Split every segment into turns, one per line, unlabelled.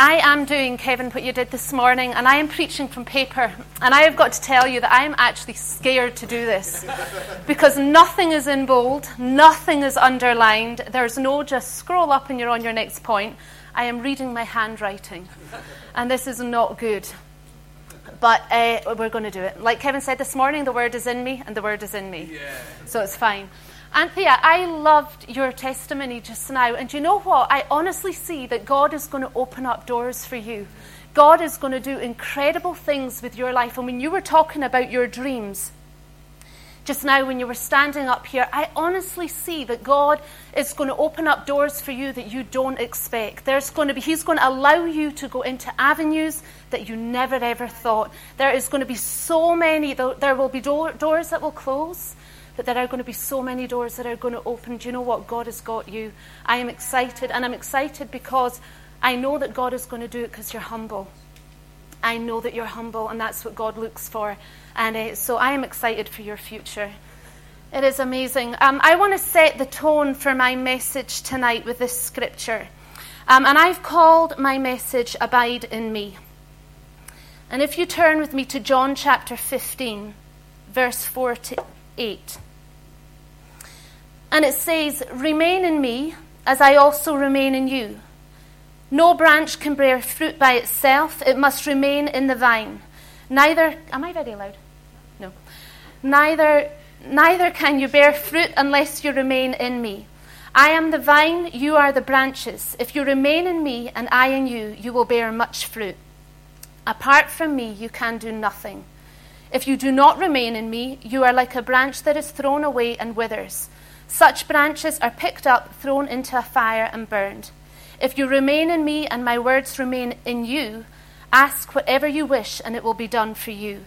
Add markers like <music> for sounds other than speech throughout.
I am doing, Kevin, what you did this morning, and I am preaching from paper. And I have got to tell you that I am actually scared to do this because nothing is in bold, nothing is underlined. There's no just scroll up and you're on your next point. I am reading my handwriting, and this is not good. But uh, we're going to do it. Like Kevin said this morning, the word is in me, and the word is in me. Yeah. So it's fine. Anthea, I loved your testimony just now. And you know what? I honestly see that God is going to open up doors for you. God is going to do incredible things with your life. And when you were talking about your dreams, just now when you were standing up here, I honestly see that God is going to open up doors for you that you don't expect. There's going to be, He's going to allow you to go into avenues that you never ever thought. There is going to be so many, there will be doors that will close but there are going to be so many doors that are going to open. Do you know what? God has got you. I am excited, and I'm excited because I know that God is going to do it because you're humble. I know that you're humble, and that's what God looks for. And uh, so I am excited for your future. It is amazing. Um, I want to set the tone for my message tonight with this scripture. Um, and I've called my message Abide in Me. And if you turn with me to John chapter 15, verse 4 to 8. And it says, Remain in me, as I also remain in you. No branch can bear fruit by itself, it must remain in the vine. Neither, am I very loud? No. Neither, neither can you bear fruit unless you remain in me. I am the vine, you are the branches. If you remain in me and I in you, you will bear much fruit. Apart from me, you can do nothing. If you do not remain in me, you are like a branch that is thrown away and withers. Such branches are picked up, thrown into a fire, and burned. If you remain in me and my words remain in you, ask whatever you wish, and it will be done for you.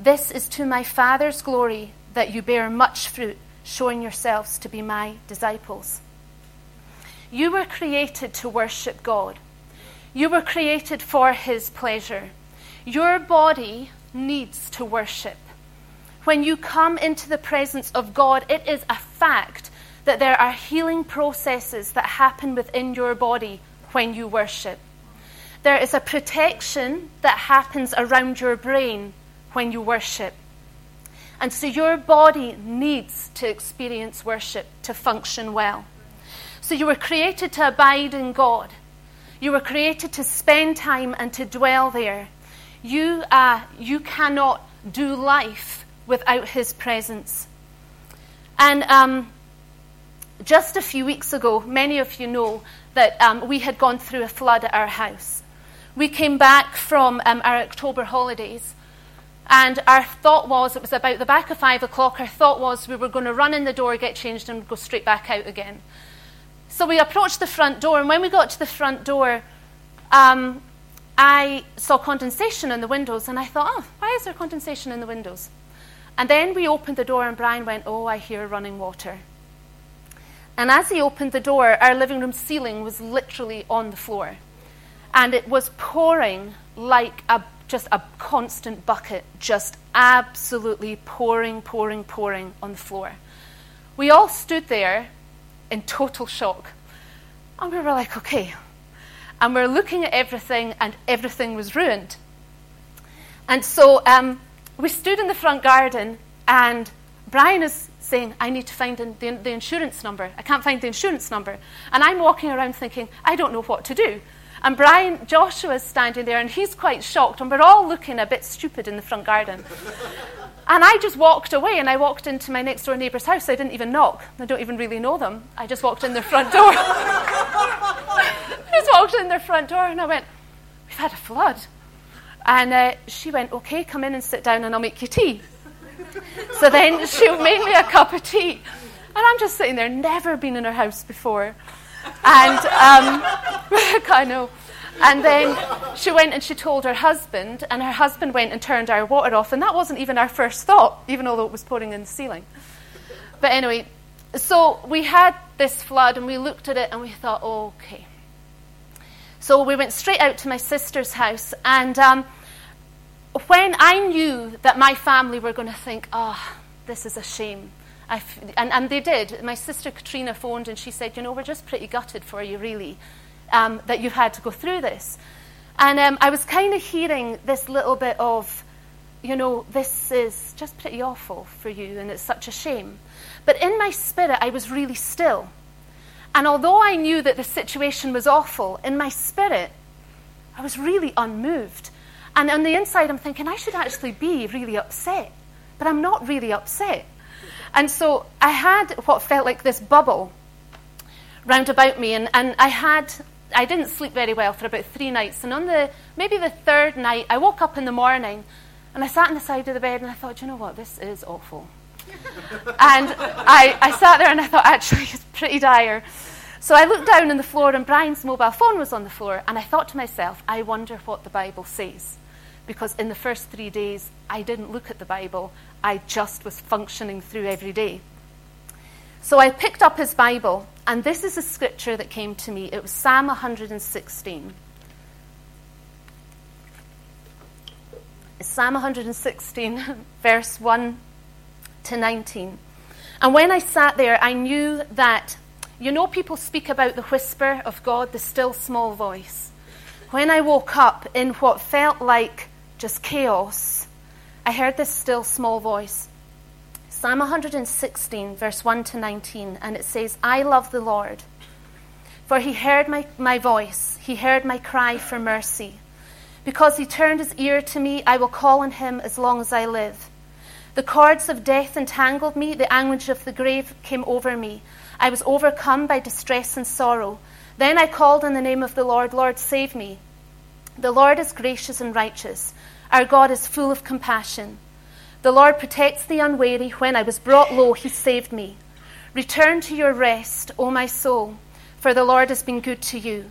This is to my Father's glory that you bear much fruit, showing yourselves to be my disciples. You were created to worship God. You were created for His pleasure. Your body needs to worship when you come into the presence of God, it is a fact that there are healing processes that happen within your body when you worship. There is a protection that happens around your brain when you worship. And so your body needs to experience worship to function well. So you were created to abide in God. You were created to spend time and to dwell there. You, uh, you cannot do life without his presence. And um, just a few weeks ago, many of you know that um, we had gone through a flood at our house. We came back from um, our October holidays, and our thought was it was about the back of five o'clock. Our thought was we were going to run in the door, get changed, and go straight back out again. So we approached the front door, and when we got to the front door, um, I saw condensation in the windows, and I thought, oh, why is there condensation in the windows? And then we opened the door, and Brian went, Oh, I hear running water. And as he opened the door, our living room ceiling was literally on the floor. And it was pouring like a, just a constant bucket, just absolutely pouring, pouring, pouring on the floor. We all stood there in total shock. And we were like, okay. And we're looking at everything, and everything was ruined. And so um, we stood in the front garden, and Brian is saying, I need to find the, the, insurance number. I can't find the insurance number. And I'm walking around thinking, I don't know what to do. And Brian, Joshua is standing there, and he's quite shocked, and we're all looking a bit stupid in the front garden. <laughs> and I just walked away, and I walked into my next door neighbour's house. I didn't even knock. I don't even really know them. I just walked in their front door. I <laughs> just walked in their front door, and I went, We've had a flood. And uh, she went, Okay, come in and sit down and I'll make you tea. so then she made me a cup of tea. And I'm just sitting there, never been in her house before. And um, <laughs> I know. And then she went and she told her husband, and her husband went and turned our water off. And that wasn't even our first thought, even although it was pouring in the ceiling. But anyway, so we had this flood and we looked at it and we thought, okay. So we went straight out to my sister's house. And um, when I knew that my family were going to think, oh, this is a shame. And, and they did. My sister Katrina phoned and she said, you know, we're just pretty gutted for you, really, um, that you've had to go through this. And um, I was kind of hearing this little bit of, you know, this is just pretty awful for you and it's such a shame. But in my spirit, I was really still. And although I knew that the situation was awful, in my spirit, I was really unmoved. And on the inside, I'm thinking, I should actually be really upset. But I'm not really upset. And so I had what felt like this bubble round about me. And, and I had, I didn't sleep very well for about three nights. And on the, maybe the third night, I woke up in the morning and I sat on the side of the bed and I thought, you know what, this is awful and I, I sat there and I thought, actually, it's pretty dire. So I looked down on the floor and Brian's mobile phone was on the floor, and I thought to myself, I wonder what the Bible says. Because in the first three days, I didn't look at the Bible, I just was functioning through every day. So I picked up his Bible, and this is a scripture that came to me. It was Psalm 116. Psalm 116, <laughs> verse 1 to 19. And when I sat there, I knew that, you know, people speak about the whisper of God, the still small voice. When I woke up in what felt like just chaos, I heard this still small voice. Psalm 116, verse 1 to 19, and it says, I love the Lord, for he heard my, my voice, he heard my cry for mercy. Because he turned his ear to me, I will call on him as long as I live. The cords of death entangled me, the anguish of the grave came over me. I was overcome by distress and sorrow. Then I called on the name of the Lord, Lord, save me. The Lord is gracious and righteous. Our God is full of compassion. The Lord protects the unwary. When I was brought low, he saved me. Return to your rest, O my soul, for the Lord has been good to you.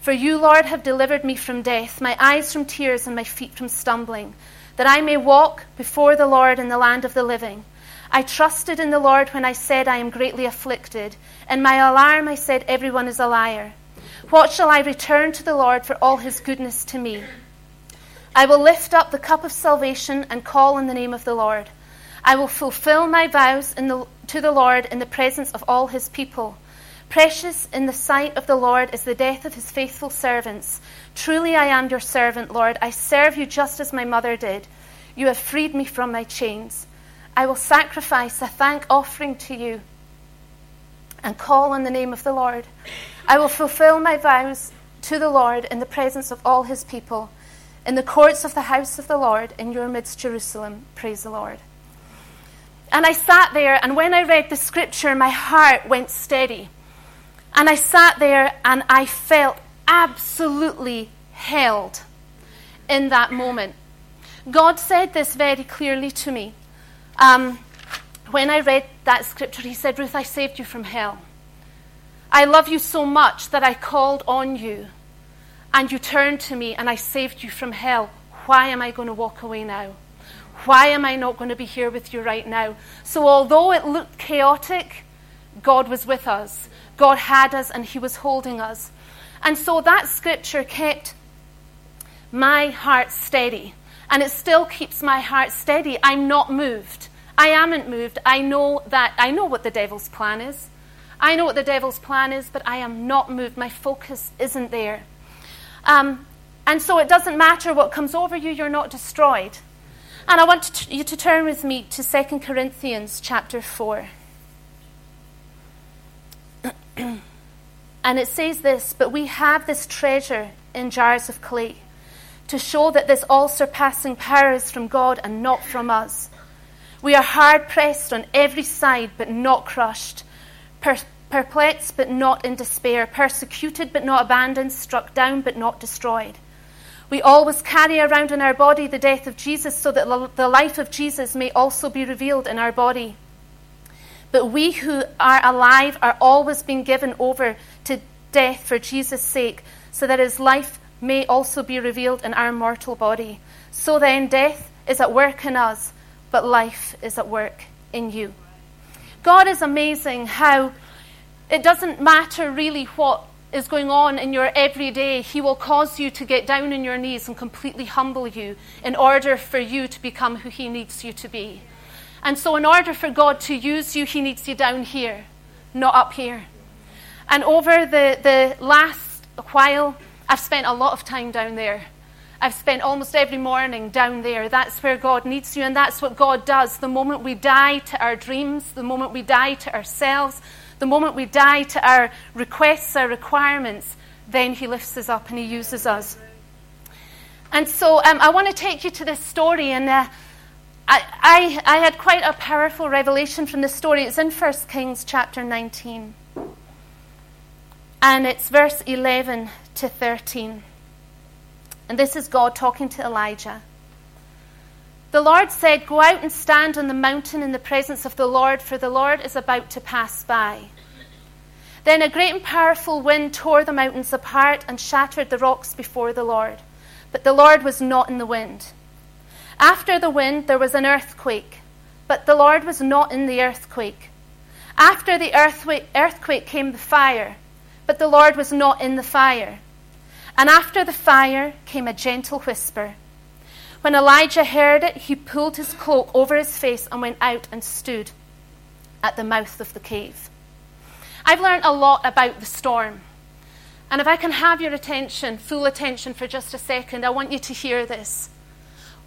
For you, Lord, have delivered me from death, my eyes from tears, and my feet from stumbling that I may walk before the Lord in the land of the living. I trusted in the Lord when I said, I am greatly afflicted. In my alarm, I said, Everyone is a liar. What shall I return to the Lord for all his goodness to me? I will lift up the cup of salvation and call on the name of the Lord. I will fulfill my vows the, to the Lord in the presence of all his people. Precious in the sight of the Lord is the death of his faithful servants. Truly I am your servant, Lord. I serve you just as my mother did. You have freed me from my chains. I will sacrifice a thank offering to you and call on the name of the Lord. I will fulfill my vows to the Lord in the presence of all his people, in the courts of the house of the Lord, in your midst, Jerusalem. Praise the Lord. And I sat there, and when I read the scripture, my heart went steady. And I sat there and I felt absolutely held in that moment. God said this very clearly to me. Um, when I read that scripture, He said, Ruth, I saved you from hell. I love you so much that I called on you and you turned to me and I saved you from hell. Why am I going to walk away now? Why am I not going to be here with you right now? So, although it looked chaotic, God was with us. God had us and He was holding us. And so that scripture kept my heart steady. And it still keeps my heart steady. I'm not moved. I amn't moved. I know that, I know what the devil's plan is. I know what the devil's plan is, but I am not moved. My focus isn't there. Um, and so it doesn't matter what comes over you, you're not destroyed. And I want to, you to turn with me to 2 Corinthians chapter 4. <clears throat> and it says this But we have this treasure in jars of clay to show that this all surpassing power is from God and not from us. We are hard pressed on every side, but not crushed, per- perplexed, but not in despair, persecuted, but not abandoned, struck down, but not destroyed. We always carry around in our body the death of Jesus so that the life of Jesus may also be revealed in our body. But we who are alive are always being given over to death for Jesus' sake, so that his life may also be revealed in our mortal body. So then, death is at work in us, but life is at work in you. God is amazing how it doesn't matter really what is going on in your everyday, He will cause you to get down on your knees and completely humble you in order for you to become who He needs you to be. And so, in order for God to use you, He needs you down here, not up here. And over the, the last while, I've spent a lot of time down there. I've spent almost every morning down there. That's where God needs you, and that's what God does. The moment we die to our dreams, the moment we die to ourselves, the moment we die to our requests, our requirements, then He lifts us up and He uses us. And so um, I want to take you to this story, and uh, I, I, I had quite a powerful revelation from this story. It's in 1 Kings chapter 19, and it's verse 11 to 13. And this is God talking to Elijah. The Lord said, Go out and stand on the mountain in the presence of the Lord, for the Lord is about to pass by. Then a great and powerful wind tore the mountains apart and shattered the rocks before the Lord. But the Lord was not in the wind. After the wind, there was an earthquake, but the Lord was not in the earthquake. After the earthquake, came the fire, but the Lord was not in the fire. And after the fire came a gentle whisper. When Elijah heard it, he pulled his cloak over his face and went out and stood at the mouth of the cave. I've learned a lot about the storm. And if I can have your attention, full attention for just a second, I want you to hear this.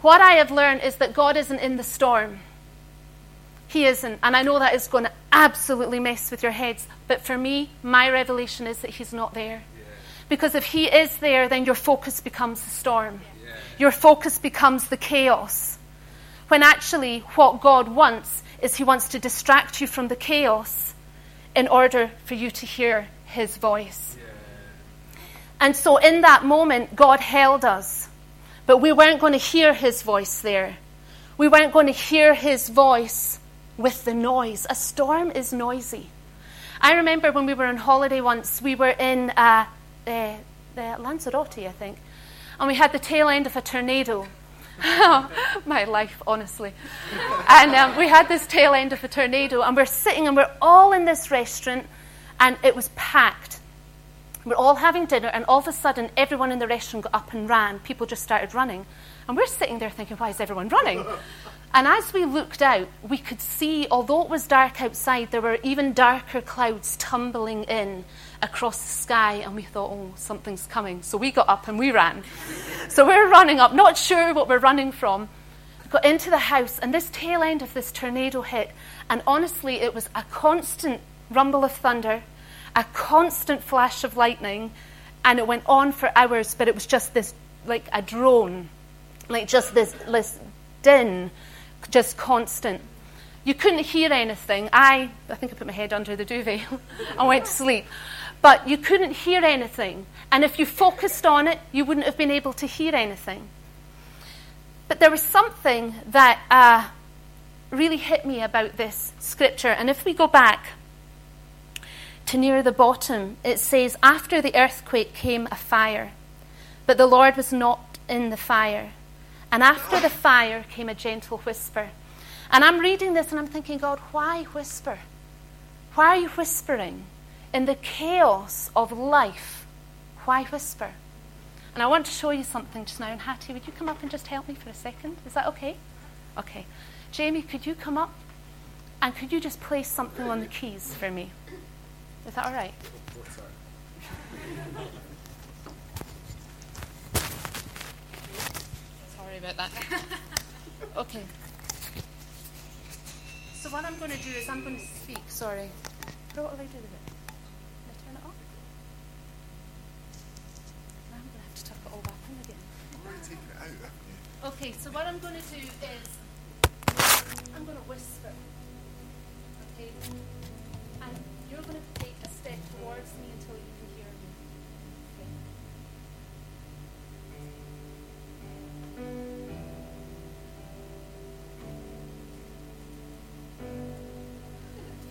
What I have learned is that God isn't in the storm. He isn't. And I know that is going to absolutely mess with your heads. But for me, my revelation is that He's not there. Because if He is there, then your focus becomes the storm. Your focus becomes the chaos. When actually, what God wants is He wants to distract you from the chaos in order for you to hear His voice. And so, in that moment, God held us. But we weren't going to hear His voice there. We weren't going to hear His voice with the noise. A storm is noisy. I remember when we were on holiday once, we were in. Uh, uh, the Lanzarote, I think, and we had the tail end of a tornado. <laughs> My life, honestly. And um, we had this tail end of a tornado, and we're sitting and we're all in this restaurant, and it was packed. We're all having dinner, and all of a sudden, everyone in the restaurant got up and ran. People just started running. And we're sitting there thinking, why is everyone running? <laughs> And as we looked out, we could see, although it was dark outside, there were even darker clouds tumbling in across the sky, and we thought, oh, something's coming. So we got up and we ran. so we're running up, not sure what we're running from. Got into the house, and this tail end of this tornado hit, and honestly, it was a constant rumble of thunder, a constant flash of lightning, and it went on for hours, but it was just this, like a drone, like just this, this din just constant. You couldn't hear anything. I, I think I put my head under the duvet <laughs> and went to sleep. But you couldn't hear anything. And if you focused on it, you wouldn't have been able to hear anything. But there was something that uh, really hit me about this scripture. And if we go back to near the bottom, it says, After the earthquake came a fire, but the Lord was not in the fire. And after the fire came a gentle whisper. And I'm reading this and I'm thinking, God, why whisper? Why are you whispering? In the chaos of life, why whisper? And I want to show you something just now. And Hattie, would you come up and just help me for a second? Is that okay? Okay. Jamie, could you come up? And could you just place something on the keys for me? Is that all right? Sorry about that. <laughs> okay. So what I'm going to do is I'm going to speak. Sorry. What will I do with it? I turn it off? I'm going to have to tuck it all back in again.
it out,
Okay, so what I'm going to do is I'm going to whisper. Okay? And you're going to take a step towards me until you can hear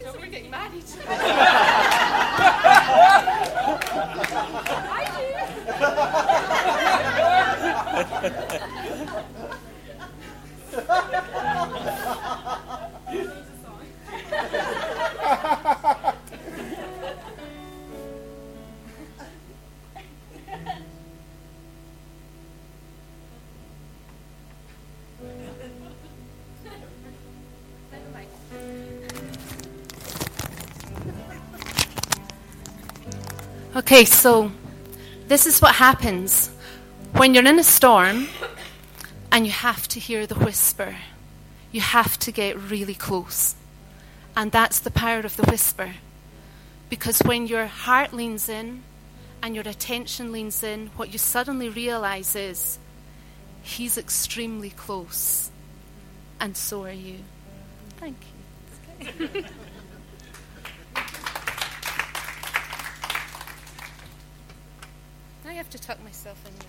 me. we're getting married. I do. Okay, so this is what happens when you're in a storm and you have to hear the whisper. You have to get really close. And that's the power of the whisper. Because when your heart leans in and your attention leans in, what you suddenly realize is he's extremely close. And so are you. Thank you. <laughs> have to tuck myself in then.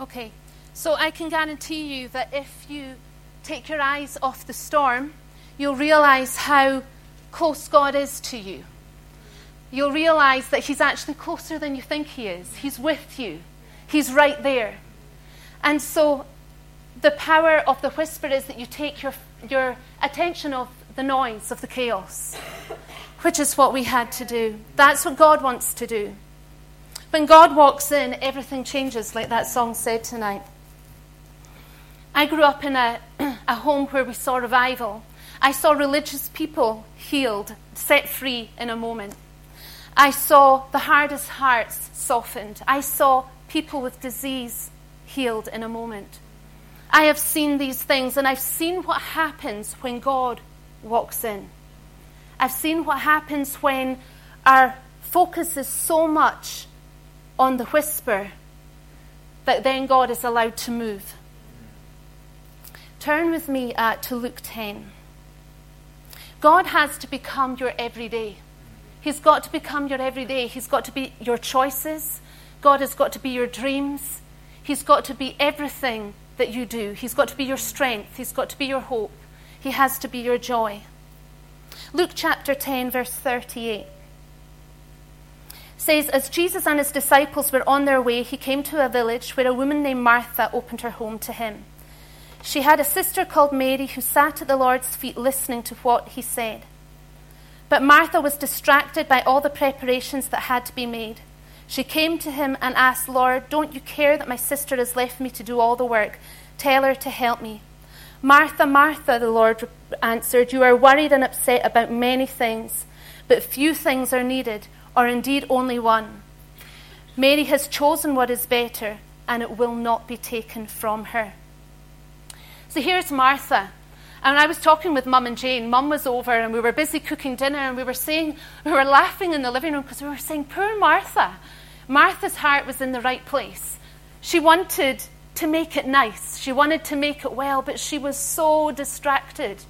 Okay, so I can guarantee you that if you take your eyes off the storm, you'll realize how close God is to you. You'll realize that He's actually closer than you think He is. He's with you, He's right there. And so the power of the whisper is that you take your, your attention off the noise of the chaos, which is what we had to do. That's what God wants to do. When God walks in, everything changes, like that song said tonight. I grew up in a, <clears throat> a home where we saw revival. I saw religious people healed, set free in a moment. I saw the hardest hearts softened. I saw people with disease healed in a moment. I have seen these things and I've seen what happens when God walks in. I've seen what happens when our focus is so much on the whisper that then God is allowed to move. Turn with me uh, to Luke 10. God has to become your everyday. He's got to become your everyday. He's got to be your choices. God has got to be your dreams. He's got to be everything that you do. He's got to be your strength. He's got to be your hope. He has to be your joy. Luke chapter 10, verse 38 says, As Jesus and his disciples were on their way, he came to a village where a woman named Martha opened her home to him. She had a sister called Mary who sat at the Lord's feet listening to what he said. But Martha was distracted by all the preparations that had to be made. She came to him and asked, Lord, don't you care that my sister has left me to do all the work? Tell her to help me. Martha, Martha, the Lord answered, You are worried and upset about many things, but few things are needed, or indeed only one. Mary has chosen what is better, and it will not be taken from her. So here's Martha. And I was talking with Mum and Jane. Mum was over, and we were busy cooking dinner, and we were saying, we were laughing in the living room because we were saying, Poor Martha. Martha's heart was in the right place. She wanted to make it nice, she wanted to make it well, but she was so distracted.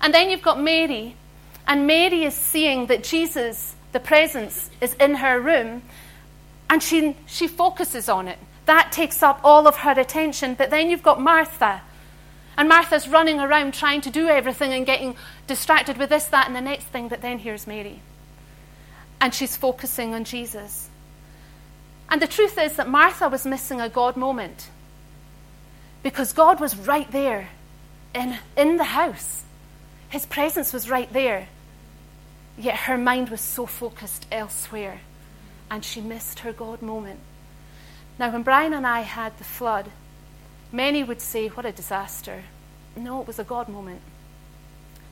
And then you've got Mary, and Mary is seeing that Jesus, the presence, is in her room, and she, she focuses on it. That takes up all of her attention. But then you've got Martha. And Martha's running around trying to do everything and getting distracted with this, that, and the next thing. But then here's Mary. And she's focusing on Jesus. And the truth is that Martha was missing a God moment because God was right there in, in the house. His presence was right there. Yet her mind was so focused elsewhere and she missed her God moment. Now, when Brian and I had the flood, many would say, What a disaster. No, it was a God moment.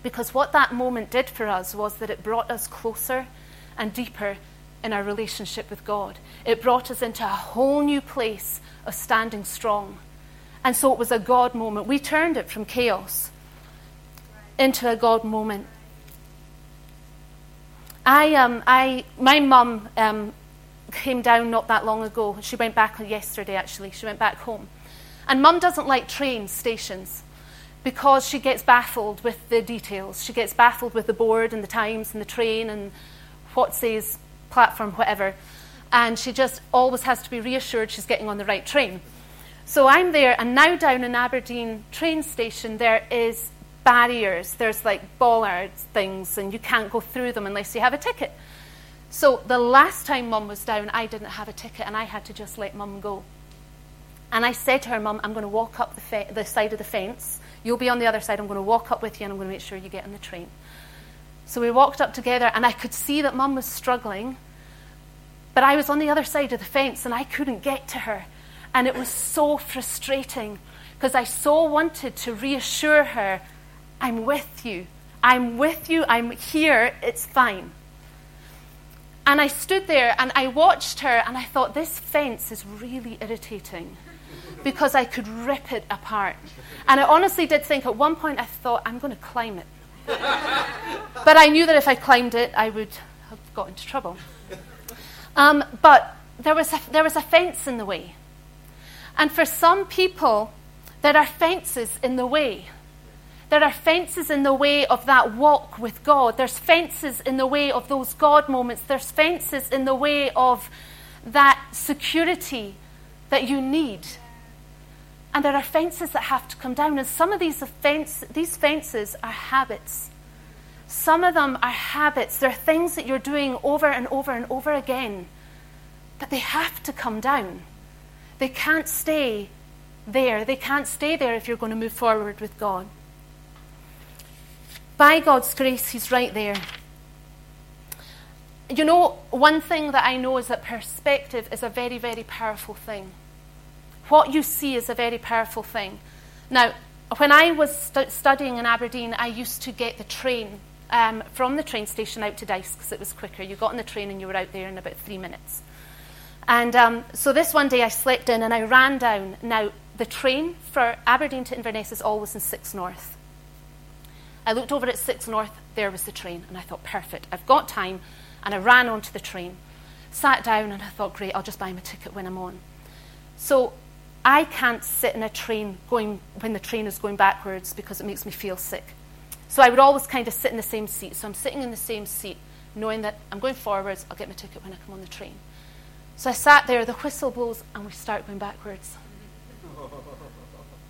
Because what that moment did for us was that it brought us closer and deeper in our relationship with God. It brought us into a whole new place of standing strong. And so it was a God moment. We turned it from chaos into a God moment. I, um, I, my mum um, came down not that long ago. She went back yesterday, actually. She went back home. And mum doesn't like train stations because she gets baffled with the details. She gets baffled with the board and the times and the train and what says platform, whatever. And she just always has to be reassured she's getting on the right train. So I'm there, and now down in Aberdeen train station, there is barriers, there's like bollards things, and you can't go through them unless you have a ticket. So the last time mum was down, I didn't have a ticket and I had to just let mum go. And I said to her, Mum, I'm going to walk up the, fe- the side of the fence. You'll be on the other side. I'm going to walk up with you and I'm going to make sure you get on the train. So we walked up together and I could see that mum was struggling. But I was on the other side of the fence and I couldn't get to her. And it was so frustrating because I so wanted to reassure her I'm with you. I'm with you. I'm here. It's fine. And I stood there and I watched her and I thought, this fence is really irritating because I could rip it apart. And I honestly did think at one point I thought, I'm going to climb it. <laughs> but I knew that if I climbed it, I would have got into trouble. Um, but there was, a, there was a fence in the way. And for some people, there are fences in the way. There are fences in the way of that walk with God. There's fences in the way of those God moments. There's fences in the way of that security that you need. And there are fences that have to come down. And some of these, fence, these fences are habits. Some of them are habits. They're things that you're doing over and over and over again. But they have to come down. They can't stay there. They can't stay there if you're going to move forward with God. By God's grace, He's right there. You know, one thing that I know is that perspective is a very, very powerful thing. What you see is a very powerful thing. Now, when I was stu- studying in Aberdeen, I used to get the train um, from the train station out to Dyce because it was quicker. You got on the train and you were out there in about three minutes. And um, so this one day I slept in and I ran down. Now, the train for Aberdeen to Inverness is always in 6 North. I looked over at 6 North, there was the train, and I thought, perfect, I've got time. And I ran onto the train, sat down, and I thought, great, I'll just buy my ticket when I'm on. So I can't sit in a train going when the train is going backwards because it makes me feel sick. So I would always kind of sit in the same seat. So I'm sitting in the same seat, knowing that I'm going forwards, I'll get my ticket when I come on the train. So I sat there, the whistle blows, and we start going backwards.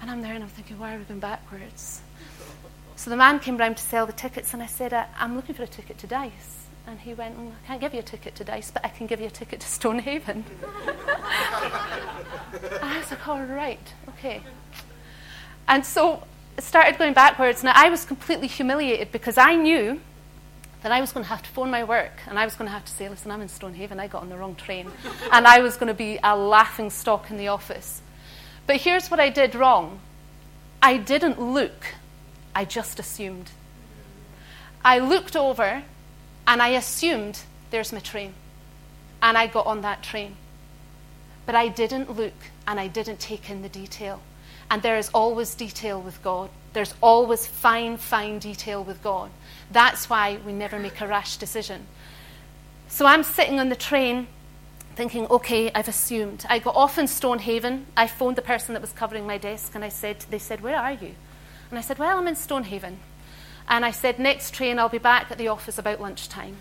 And I'm there and I'm thinking, why are we going backwards? So the man came round to sell the tickets, and I said, I'm looking for a ticket to Dyce. And he went, mm, I can't give you a ticket to Dyce, but I can give you a ticket to Stonehaven. <laughs> I was like, all right, okay. And so it started going backwards. Now, I was completely humiliated because I knew that I was going to have to phone my work and I was going to have to say, listen, I'm in Stonehaven, I got on the wrong train. <laughs> and I was going to be a laughing stock in the office. But here's what I did wrong I didn't look I just assumed. I looked over and I assumed there's my train. And I got on that train. But I didn't look and I didn't take in the detail. And there is always detail with God. There's always fine, fine detail with God. That's why we never make a rash decision. So I'm sitting on the train thinking, okay, I've assumed. I got off in Stonehaven. I phoned the person that was covering my desk and I said, they said, where are you? And I said, Well, I'm in Stonehaven. And I said, Next train, I'll be back at the office about lunchtime.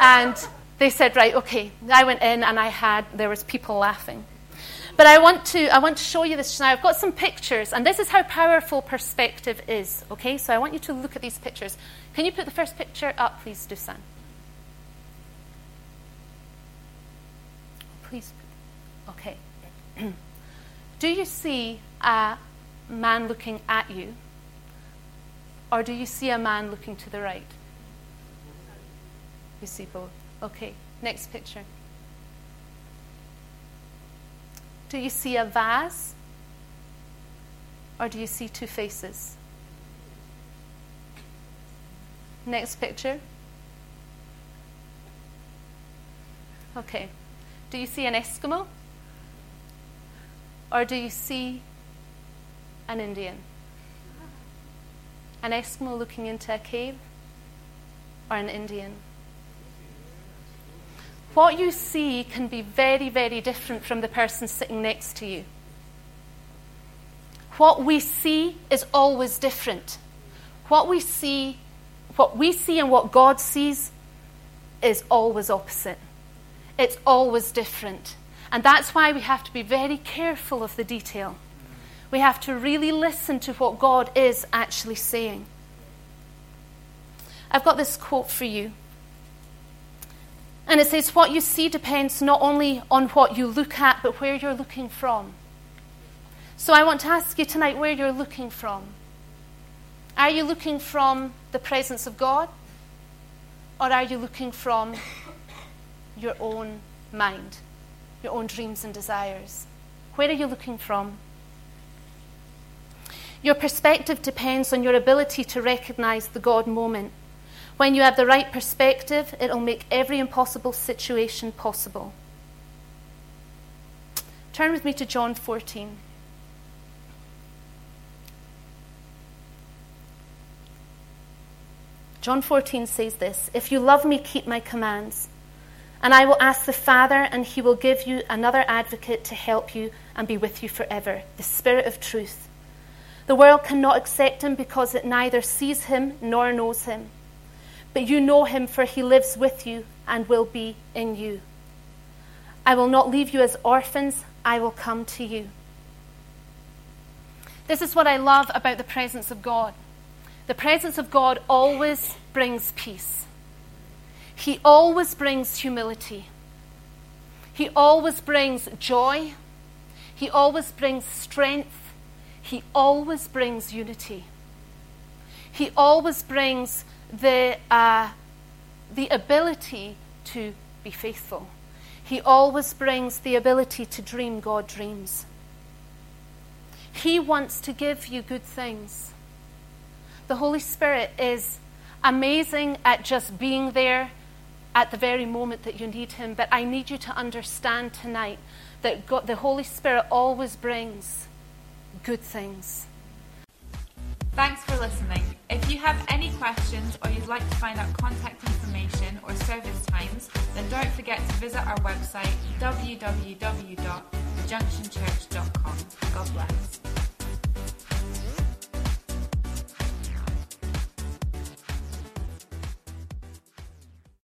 and they said, Right, okay. I went in and I had, there was people laughing. But I want to, I want to show you this now. I've got some pictures, and this is how powerful perspective is. Okay, so I want you to look at these pictures. Can you put the first picture up, please, Dusan? Please. Okay. <clears throat> Do you see a man looking at you? Or do you see a man looking to the right? You see both. Okay, next picture. Do you see a vase? Or do you see two faces? Next picture. Okay. Do you see an Eskimo? Or do you see an Indian? An Eskimo looking into a cave? Or an Indian? What you see can be very, very different from the person sitting next to you. What we see is always different. What we see, what we see and what God sees is always opposite. It's always different. And that's why we have to be very careful of the detail. We have to really listen to what God is actually saying. I've got this quote for you. And it says, What you see depends not only on what you look at, but where you're looking from. So I want to ask you tonight where you're looking from. Are you looking from the presence of God? Or are you looking from your own mind, your own dreams and desires? Where are you looking from? Your perspective depends on your ability to recognize the God moment. When you have the right perspective, it'll make every impossible situation possible. Turn with me to John 14. John 14 says this If you love me, keep my commands. And I will ask the Father, and he will give you another advocate to help you and be with you forever the Spirit of truth. The world cannot accept him because it neither sees him nor knows him. But you know him, for he lives with you and will be in you. I will not leave you as orphans, I will come to you. This is what I love about the presence of God. The presence of God always brings peace. He always brings humility. He always brings joy. He always brings strength. He always brings unity. He always brings the, uh, the ability to be faithful. He always brings the ability to dream God dreams. He wants to give you good things. The Holy Spirit is amazing at just being there at the very moment that you need Him. But I need you to understand tonight that God, the Holy Spirit always brings good things.
Thanks for listening. If you have any questions or you'd like to find out contact information or service times, then don't forget to visit our website www.thejunctionchurch.com. God bless.